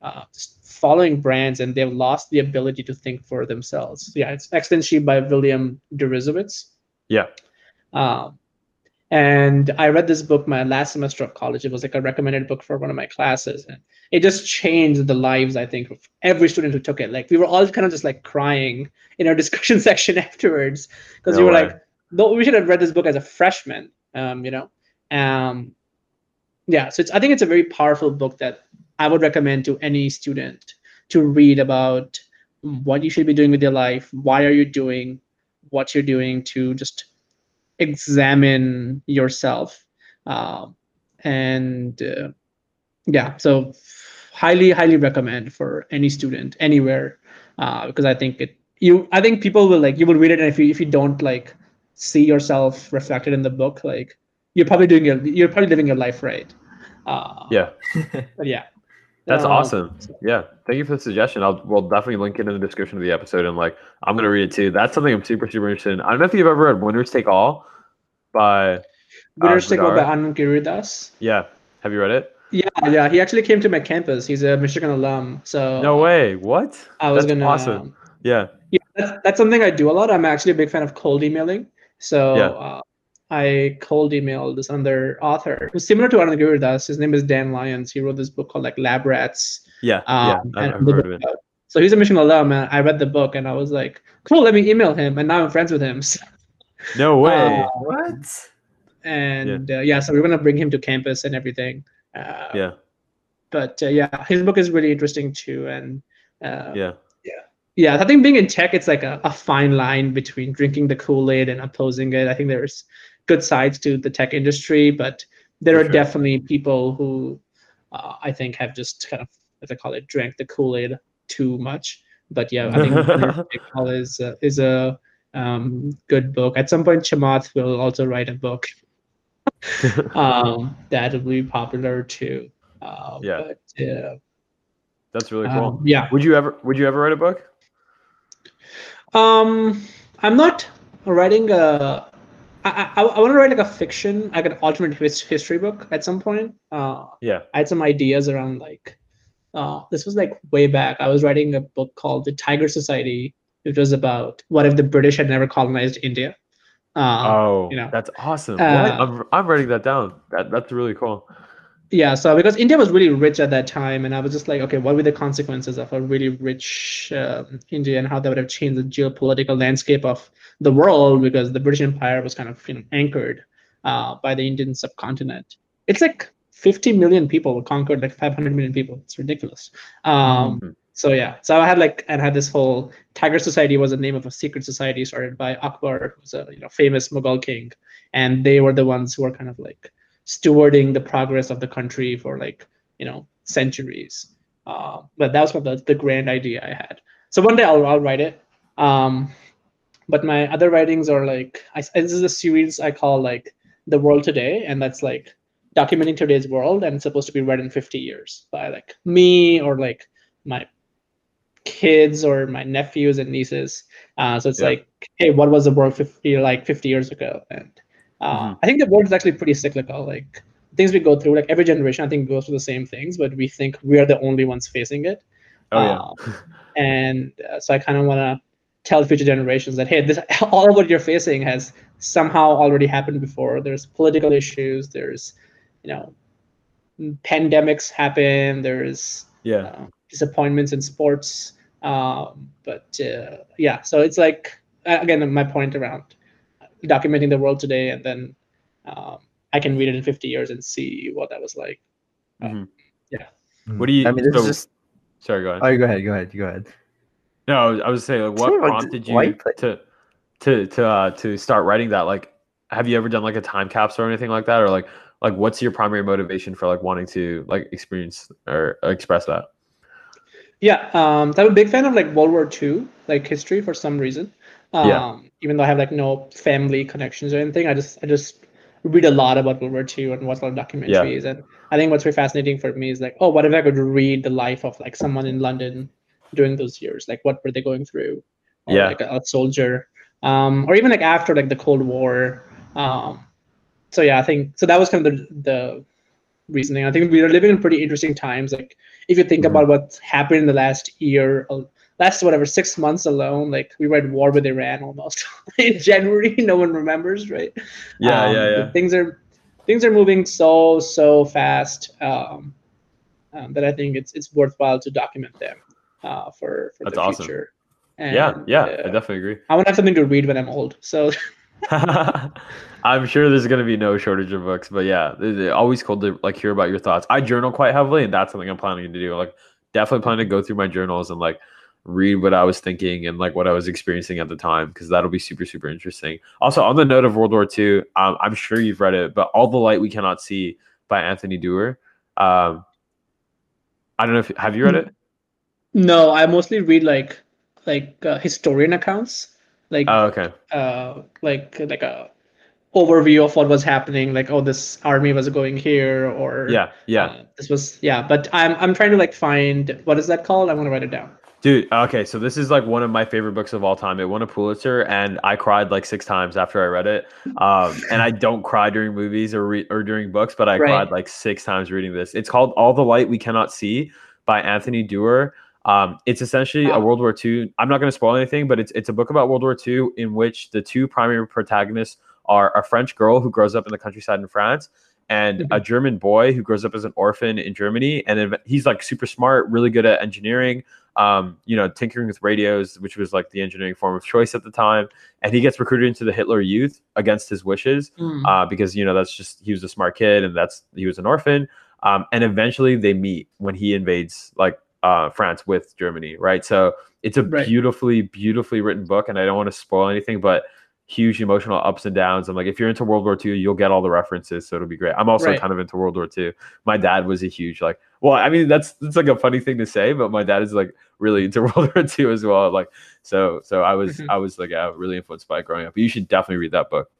B: uh, following brands and they've lost the ability to think for themselves. Yeah, it's Excellent by William Deresiewicz.
A: Yeah.
B: Um, and I read this book my last semester of college. It was like a recommended book for one of my classes. And it just changed the lives, I think, of every student who took it. Like we were all kind of just like crying in our discussion section afterwards because no we were way. like, no, we should have read this book as a freshman, um, you know? Um, yeah, so it's I think it's a very powerful book that I would recommend to any student to read about what you should be doing with your life, why are you doing what you're doing to just examine yourself um, and uh, yeah so highly highly recommend for any student anywhere uh, because i think it you i think people will like you will read it and if you if you don't like see yourself reflected in the book like you're probably doing your you're probably living your life right
A: uh, yeah
B: yeah
A: that's um, awesome. Yeah. Thank you for the suggestion. I'll we'll definitely link it in the description of the episode and like I'm gonna read it too. That's something I'm super, super interested in. I don't know if you've ever read Winners Take All by uh,
B: Take by Anand Giridharadas.
A: Yeah. Have you read it?
B: Yeah, yeah. He actually came to my campus. He's a Michigan alum. So
A: No way. What?
B: I was that's gonna awesome.
A: Um, yeah.
B: Yeah, that's, that's something I do a lot. I'm actually a big fan of cold emailing. So yeah. uh, I cold emailed this other author who's similar to Anand Giridharadas. His name is Dan Lyons. He wrote this book called like Lab Rats.
A: Yeah, um, yeah, I've heard of it.
B: So he's a Michigan alum, and I read the book, and I was like, "Cool, let me email him." And now I'm friends with him.
A: So, no way!
B: Uh, what? And yeah. Uh, yeah. so we're gonna bring him to campus and everything.
A: Uh, yeah.
B: But uh, yeah, his book is really interesting too, and
A: uh, yeah,
B: yeah, yeah. I think being in tech, it's like a, a fine line between drinking the Kool Aid and opposing it. I think there's good sides to the tech industry, but there For are sure. definitely people who uh, I think have just kind of, as I call it, drank the Kool Aid too much. But yeah, I think Call is uh, is a um, good book. At some point, Chamath will also write a book um, that will be popular too. Uh,
A: yeah.
B: But, uh,
A: That's really cool.
B: Um, yeah.
A: Would you ever Would you ever write a book?
B: Um, I'm not writing a I, I, I want to write like a fiction, like an alternate his, history book at some point. Uh,
A: yeah.
B: I had some ideas around like, uh, this was like way back. I was writing a book called The Tiger Society. It was about what if the British had never colonized India.
A: Uh, oh, you know, that's awesome. Uh, I'm, I'm writing that down. That that's really cool
B: yeah so because india was really rich at that time and i was just like okay what were the consequences of a really rich uh, india and how that would have changed the geopolitical landscape of the world because the british empire was kind of you know anchored uh, by the indian subcontinent it's like 50 million people conquered like 500 million people it's ridiculous um, mm-hmm. So yeah so i had like and had this whole tiger society was the name of a secret society started by akbar who's a you know famous mughal king and they were the ones who were kind of like stewarding the progress of the country for like you know centuries. Uh, but that was kind of the, the grand idea I had. So one day I'll I'll write it. Um, but my other writings are like I, this is a series I call like the world today, and that's like documenting today's world, and it's supposed to be read in 50 years by like me or like my kids or my nephews and nieces. Uh, so it's yeah. like, hey, what was the world 50 like 50 years ago? And uh, mm-hmm. I think the world is actually pretty cyclical. Like things we go through, like every generation, I think goes through the same things, but we think we are the only ones facing it.
A: Oh yeah. Uh,
B: and uh, so I kind of want to tell future generations that hey, this all of what you're facing has somehow already happened before. There's political issues. There's you know pandemics happen. There's
A: yeah uh,
B: disappointments in sports. Um, but uh, yeah, so it's like again my point around documenting the world today, and then um, I can read it in 50 years and see what that was like. Um, mm-hmm. yeah.
A: What do you?
C: I mean, it's so, just.
A: Sorry, go ahead.
C: Oh, go ahead. Go ahead. Go ahead.
A: No, I was saying, like, what prompted you to to to uh, to start writing that? Like, have you ever done like a time capsule or anything like that, or like like what's your primary motivation for like wanting to like experience or express that?
B: Yeah, um, I'm a big fan of like World War II, like history for some reason. Um, yeah. Even though I have like no family connections or anything, I just I just read a lot about World War II and watch a lot of documentaries. Yeah. And I think what's very fascinating for me is like, oh, what if I could read the life of like someone in London during those years? Like, what were they going through?
A: Or, yeah.
B: Like a, a soldier, um, or even like after like the Cold War. Um, so yeah, I think so. That was kind of the, the reasoning. I think we are living in pretty interesting times. Like if you think mm-hmm. about what happened in the last year, uh, last whatever six months alone, like we were at war with Iran almost in January. No one remembers, right?
A: Yeah, um, yeah, yeah.
B: Things are things are moving so so fast um, um, that I think it's it's worthwhile to document them uh, for for That's the awesome. future.
A: And, yeah, yeah, uh, I definitely agree.
B: I want to have something to read when I'm old. So
A: I'm sure there's gonna be no shortage of books, but yeah, it's always cool to like hear about your thoughts. I journal quite heavily, and that's something I'm planning to do. Like, definitely planning to go through my journals and like read what I was thinking and like what I was experiencing at the time because that'll be super super interesting. Also, on the note of World War II, um, I'm sure you've read it, but All the Light We Cannot See by Anthony Doerr. Um, I don't know if have you read it.
B: No, I mostly read like like uh, historian accounts like
A: oh, okay.
B: uh like like a overview of what was happening like oh this army was going here or
A: yeah yeah.
B: uh, this was yeah but i'm i'm trying to like find what is that called? I want to write it down.
A: Dude okay so this is like one of my favorite books of all time. It won a pulitzer and i cried like six times after i read it. Um and i don't cry during movies or re- or during books but i right. cried like six times reading this. It's called all the light we cannot see by anthony doerr um, it's essentially a World War II. I'm not going to spoil anything, but it's it's a book about World War II in which the two primary protagonists are a French girl who grows up in the countryside in France and mm-hmm. a German boy who grows up as an orphan in Germany. And he's like super smart, really good at engineering, um, you know, tinkering with radios, which was like the engineering form of choice at the time. And he gets recruited into the Hitler Youth against his wishes mm. uh, because, you know, that's just, he was a smart kid and that's, he was an orphan. Um, and eventually they meet when he invades like uh, France with Germany, right? So it's a right. beautifully, beautifully written book, and I don't want to spoil anything, but huge emotional ups and downs. I'm like, if you're into World War II, you'll get all the references, so it'll be great. I'm also right. kind of into World War II. My dad was a huge like, well, I mean, that's that's like a funny thing to say, but my dad is like really into World War II as well. Like, so so I was mm-hmm. I was like yeah, really influenced by growing up. But you should definitely read that book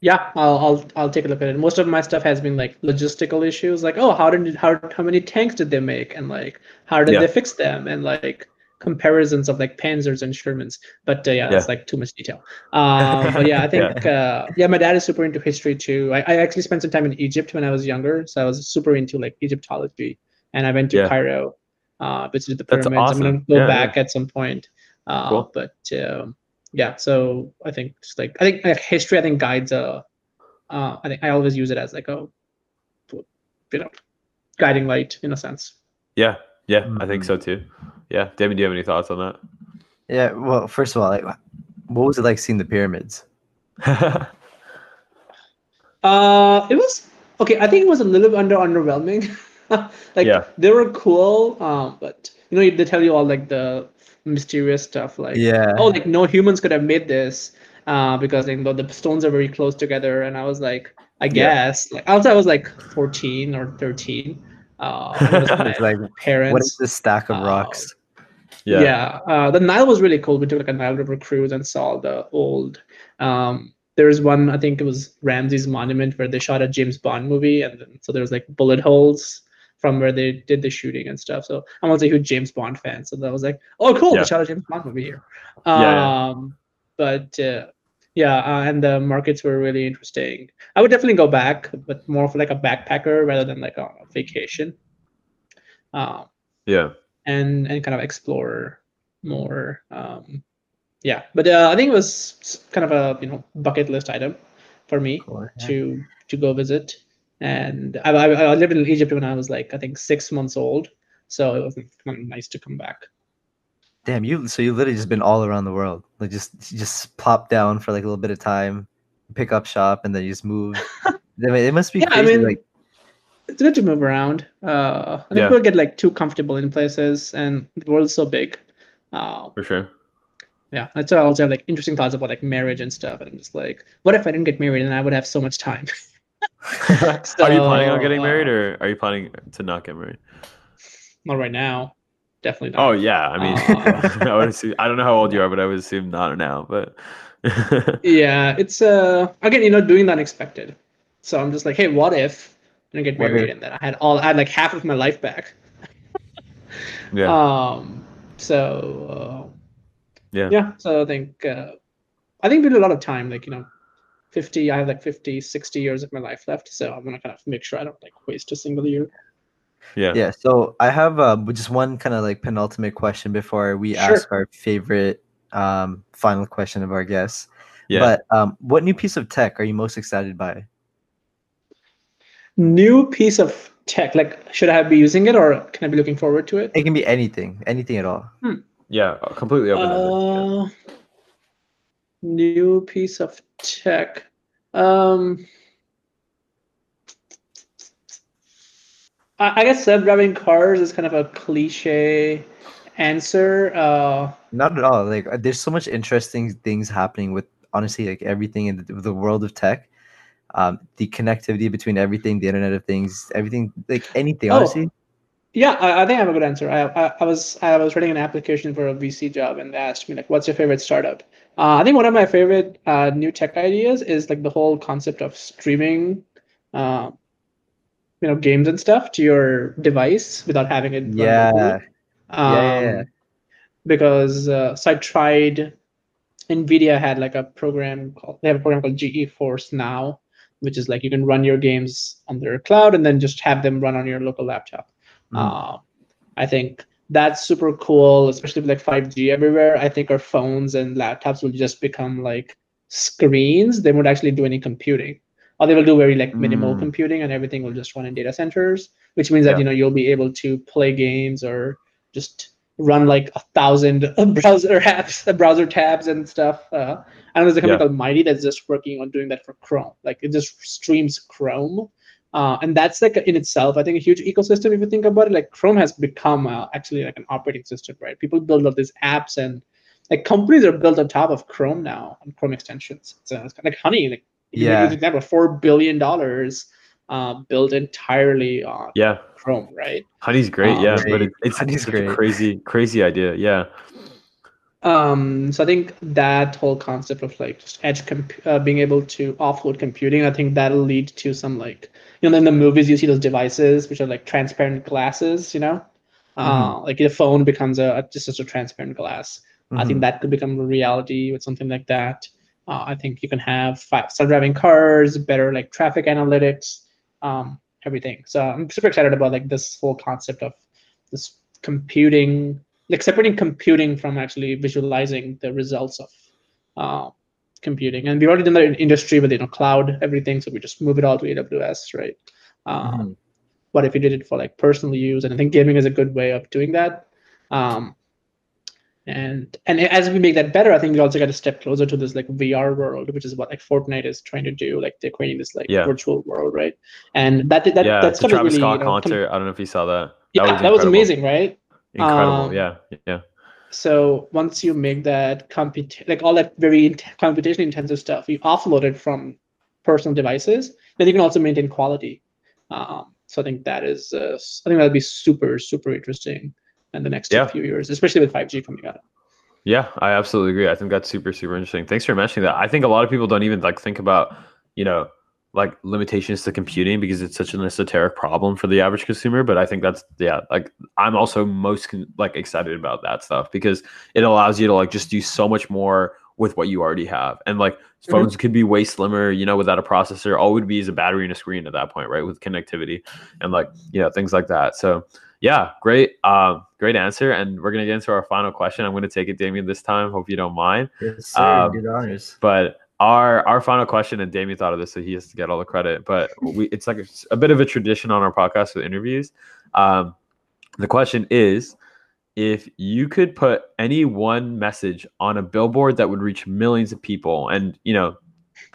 B: yeah i'll i'll i'll take a look at it. Most of my stuff has been like logistical issues like oh how did how how many tanks did they make? And like how did yeah. they fix them? And like comparisons of like panzers and shermans but uh, yeah, yeah, that's like too much detail. Um, but yeah i think yeah. Uh, yeah my dad is super into history too. I, I actually spent some time in egypt when i was younger so i was super into like egyptology. And i went to cairo uh visited the pyramids. Awesome. i'm gonna go back at some point. Uh, cool. but um, yeah so i think just like i think like history i think guides a uh, i think i always use it as like a you know guiding light in a sense
A: yeah yeah mm-hmm. i think so mm-hmm. too yeah david do you have any thoughts on that
C: yeah well first of all like what was it like seeing the pyramids
B: uh it was okay i think it was a little under underwhelming like yeah. they were cool um but you know they tell you all like the mysterious stuff like
C: yeah.
B: Oh like no humans could have made this uh, because you know, the stones are very close together and i was like i guess yeah. like also i was like 14 or 13 uh
C: like parents what is this stack of uh, rocks?
B: Yeah. yeah uh, the nile was really cool. We took like a nile river cruise and saw the old um there's one i think it was ramses monument where they shot a james bond movie and then so there's like bullet holes from where they did the shooting and stuff. So I'm also a huge James Bond fan. So that was like, oh, cool, yeah. they shot a James Bond movie here. Yeah. Um, but uh, yeah, uh, and the markets were really interesting. I would definitely go back, but more of like a backpacker rather than like a vacation. Um,
A: yeah.
B: And and kind of explore more. Um, yeah, but uh, I think it was kind of a you know bucket list item for me cool, yeah. to to go visit and I, I, I, lived in Egypt when I was like I think six months old, so it was kind nice to come back.
C: Damn you! So you literally just been all around the world, like just just plop down for like a little bit of time, pick up shop, and then you just move. it must be yeah, crazy. I mean, like
B: it's good to move around. Uh, I think yeah. people get like too comfortable in places, and the world's so big. Uh,
A: for sure.
B: Yeah, that's why I also have like interesting thoughts about like marriage and stuff. And I'm just like, what if I didn't get married and I would have so much time?
A: so, are you planning on getting married, uh, or are you planning to not get married?
B: Not right now. Definitely
A: not. Oh yeah, I mean, uh, I would assume. I don't know how old you are, but I would assume not now. But
B: yeah, it's uh again, you know, doing the unexpected. So I'm just like, hey, what if I didn't get married and then I had all I had like half of my life back.
A: yeah.
B: Um. So. Uh,
A: yeah.
B: Yeah. So I think uh, I think we do a lot of time, like you know, 50. I have like 50, 60 years of my life left, so I'm gonna kind of make sure I don't like waste a single year.
A: Yeah.
C: Yeah. So I have um, just one kind of like penultimate question before we sure. ask our favorite um, final question of our guests. Yeah. But um, what new piece of tech are you most excited by?
B: New piece of tech, like should I be using it or can I be looking forward to it?
C: It can be anything, anything at all.
B: Hmm.
A: Yeah, completely open.
B: Uh, yeah. New piece of tech. Um, I, I guess self-driving cars is kind of a cliche answer. Uh,
C: Not at all. Like, there's so much interesting things happening with honestly like everything in the, the world of tech. Um, the connectivity between everything, the Internet of Things, everything, like anything. Oh, honestly.
B: Yeah, I, I, think I have a good answer. I, I, I, was I was writing an application for a VC job, and they asked me like, "What's your favorite startup?" Uh, I think one of my favorite uh, new tech ideas is like the whole concept of streaming uh, you know games and stuff to your device without having it
C: yeah.
B: Um, yeah, because uh, so i tried nvidia had like a program called they have a program called geforce now which is like you can run your games on their cloud and then just have them run on your local laptop mm. i think that's super cool especially with like 5g everywhere. I think our phones and laptops will just become like screens. They won't actually do any computing. Or they will do very like minimal mm. computing and everything will just run in data centers which means that you know you'll be able to play games or just run like a thousand browser apps browser tabs and stuff uh, and there's a company yeah. called mighty that's just working on doing that for chrome. Like it just streams chrome uh, and that's like in itself i think a huge ecosystem if you think about it like chrome has become uh, actually like an operating system right people build all these apps and like companies are built on top of chrome now and chrome extensions so it's kind of like honey like
C: yeah. Use
B: example, four billion dollars uh, built entirely on
A: yeah
B: Chrome, right?
A: Honey's great, um, yeah, but it, it's, Honey's such great. a crazy, crazy idea, yeah.
B: Um, so I think that whole concept of like just edge comp- uh, being able to offload computing, I think that'll lead to some like you know in the movies you see those devices which are like transparent glasses, you know, uh, mm-hmm. like your phone becomes a just as a transparent glass. Mm-hmm. I think mm-hmm. that could become a reality with something like that. Uh, I think you can have self-driving cars, better like traffic analytics, um, everything. So I'm super excited about like this whole concept of this computing, like separating computing from actually visualizing the results of uh, computing. And we've already done that in industry with you know cloud everything, so we just move it all to AWS, right? Um, mm-hmm. But if you did it for like personal use, and I think gaming is a good way of doing that. Um, and and as we make that better i think we also got a step closer to this like vr world which is what like fortnite is trying to do like they're creating this like yeah. virtual world right and that that
A: yeah,
B: that's
A: the Travis really, Scott you know, concert com- i don't know if you saw that
B: yeah was, that was amazing right
A: incredible um, yeah yeah
B: so once you make that compute like all that very computation intensive stuff you offload it from personal devices then you can also maintain quality um, so i think that is uh, i think that'll be super super interesting in the next yeah. few years, especially with 5G coming out.
A: Yeah, I absolutely agree. I think that's super, super interesting. Thanks for mentioning that. I think a lot of people don't even like think about, you know, like limitations to computing because it's such an esoteric problem for the average consumer. But I think that's yeah, like I'm also most con- like excited about that stuff because it allows you to like just do so much more with what you already have. And like mm-hmm. phones could be way slimmer, you know, without a processor. All would be is a battery and a screen at that point, right? With connectivity and like you know things like that. So yeah, great, uh, great answer. And we're gonna get into our final question. I'm gonna take it, Damien, this time. Hope you don't mind.
C: Yes, sir. Um, Good honors.
A: But our our final question, and Damien thought of this, so he has to get all the credit. But we, it's like a, a bit of a tradition on our podcast with interviews. Um, the question is, if you could put any one message on a billboard that would reach millions of people, and you know,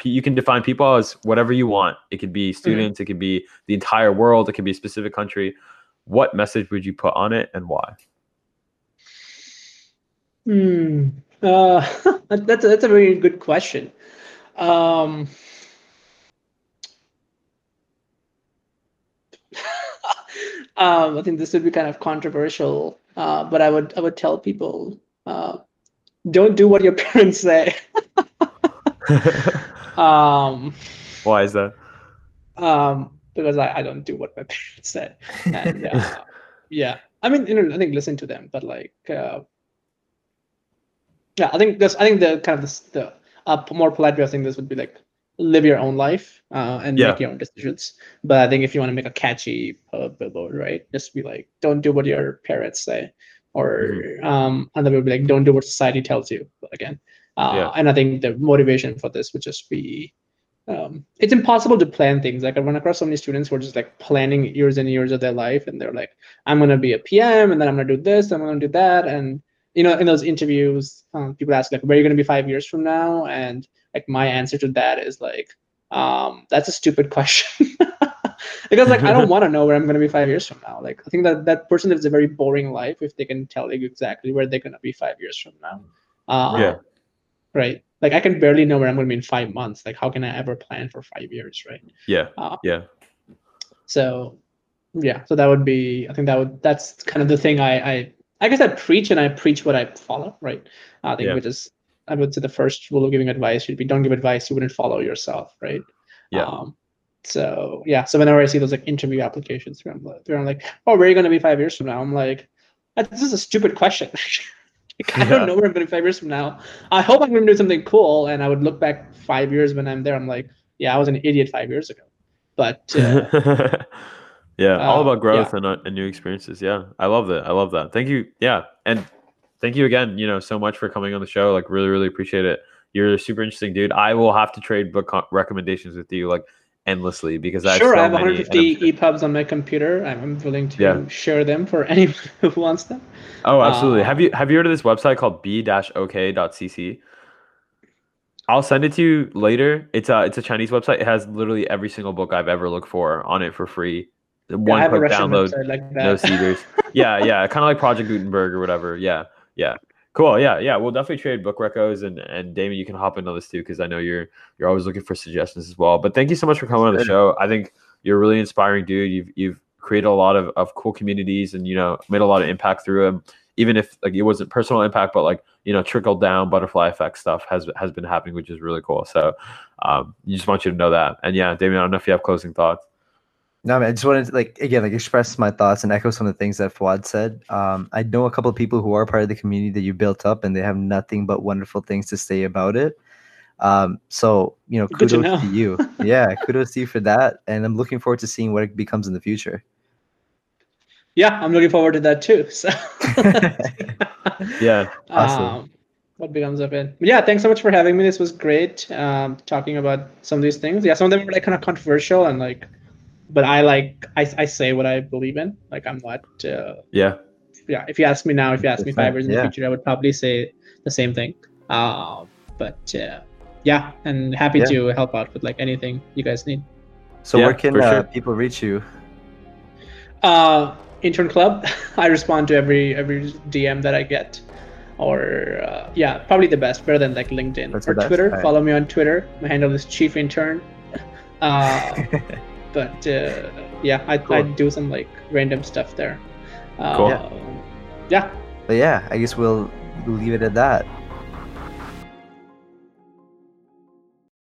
A: you can define people as whatever you want. It could be mm-hmm. students, mm-hmm. it could be the entire world, it could be a specific country what message would you put on it and why?
B: Hmm. Uh, that's a, that's a very good question. Um, um, I think this would be kind of controversial, uh, but I would I would tell people uh, don't do what your parents say. um,
A: Why is that?
B: Um, because I, I don't do what my parents said. And uh, yeah, I mean, you know, I think listen to them, but like, uh, yeah, I think that's I think the kind of the, the a more polite way of saying this would be like live your own life uh, and yeah. make your own decisions. But I think if you want to make a catchy uh, billboard, right, just be like, don't do what your parents say, or mm-hmm. um, and then would be like, don't do what society tells you. Again, uh, yeah. and I think the motivation for this would just be. Um, it's impossible to plan things. Like I run across so many students who are just like planning years and years of their life, and they're like, "I'm gonna be a PM, and then I'm gonna do this, I'm gonna do that," and you know, in those interviews, um, people ask like, "Where are you gonna be five years from now?" And like my answer to that is like um, that's a stupid question. Because like i don't want to know where i'm going to be five years from now. Like i think that that person lives a very boring life if they can tell you exactly where they're going to be five years from now.
A: Uh, yeah.
B: right. Like i can barely know where i'm going to be in five months. Like how can i ever plan for five years right?
A: Yeah. Uh, yeah.
B: so yeah. So that would be i think that would that's kind of the thing i i i guess i preach and i preach what i follow right i think yeah. which is I would say the first rule of giving advice should be don't give advice you wouldn't follow yourself, right?
A: Yeah. Um,
B: so yeah, so whenever I see those like interview applications, where I'm like, where I'm like, oh, where are you going to be five years from now? I'm like, this is a stupid question. like, I yeah. don't know where I'm going to be five years from now. I hope I'm going to do something cool, and I would look back five years when I'm there. I'm like, yeah, I was an idiot five years ago, but. Uh,
A: yeah, all about uh, growth yeah. and, uh, and new experiences. Yeah, I love that. I love that. Thank you. Yeah, and thank you again, you know, so much for coming on the show. Like, really, really appreciate it. You're a super interesting dude. I will have to trade book recommendations with you like endlessly because I
B: sure I have 150 EPUBs on my computer. I'm willing to yeah. share them for anyone who wants them.
A: Oh, absolutely. Uh, have you have you heard of this website called b-ok.cc? I'll send it to you later. It's a it's a Chinese website. It has literally every single book I've ever looked for on it for free.
B: One yeah, quick download, like
A: no seeders. yeah, yeah, kind of like Project Gutenberg or whatever. Yeah. Yeah. Cool. Yeah. Yeah. We'll definitely trade book recos and and Damon, you can hop into this too because I know you're you're always looking for suggestions as well. But thank you so much for coming on the show. I think you're a really inspiring dude. You've you've created a lot of, of cool communities and you know made a lot of impact through them. Even if like it wasn't personal impact, but like you know trickle down butterfly effect stuff has has been happening, which is really cool. So um, you just want you to know that. And yeah, Damien, I don't know if you have closing thoughts.
C: No, I, mean, I just wanted to like again like express my thoughts and echo some of the things that Fawad said. Um, I know a couple of people who are part of the community that you built up, and they have nothing but wonderful things to say about it. Um, so you know, kudos to, know. to, you. Yeah, kudos to you for that, and I'm looking forward to seeing what it becomes in the future.
B: Yeah, I'm looking forward to that too. So.
A: yeah,
C: awesome. Um,
B: what becomes of it? But yeah, thanks so much for having me. This was great. Um, talking about some of these things. Yeah, some of them were like kind of controversial and like but I like I, I say what I believe in. Like I'm not. Uh,
A: yeah.
B: Yeah. If you ask me now, if you ask me five years in yeah. the future, I would probably say the same thing. Uh, but uh, yeah, and happy yeah. to help out with like anything you guys need.
C: So yeah, where can uh, sure. people reach you?
B: Uh, intern club. I respond to every every DM that I get, or uh, yeah, probably the best, better than like LinkedIn That's or Twitter. Right. Follow me on Twitter. My handle is chief intern. But uh, yeah, I cool. I do some like random stuff there. Uh, cool. Yeah.
C: But yeah, I guess we'll, we'll leave it at that.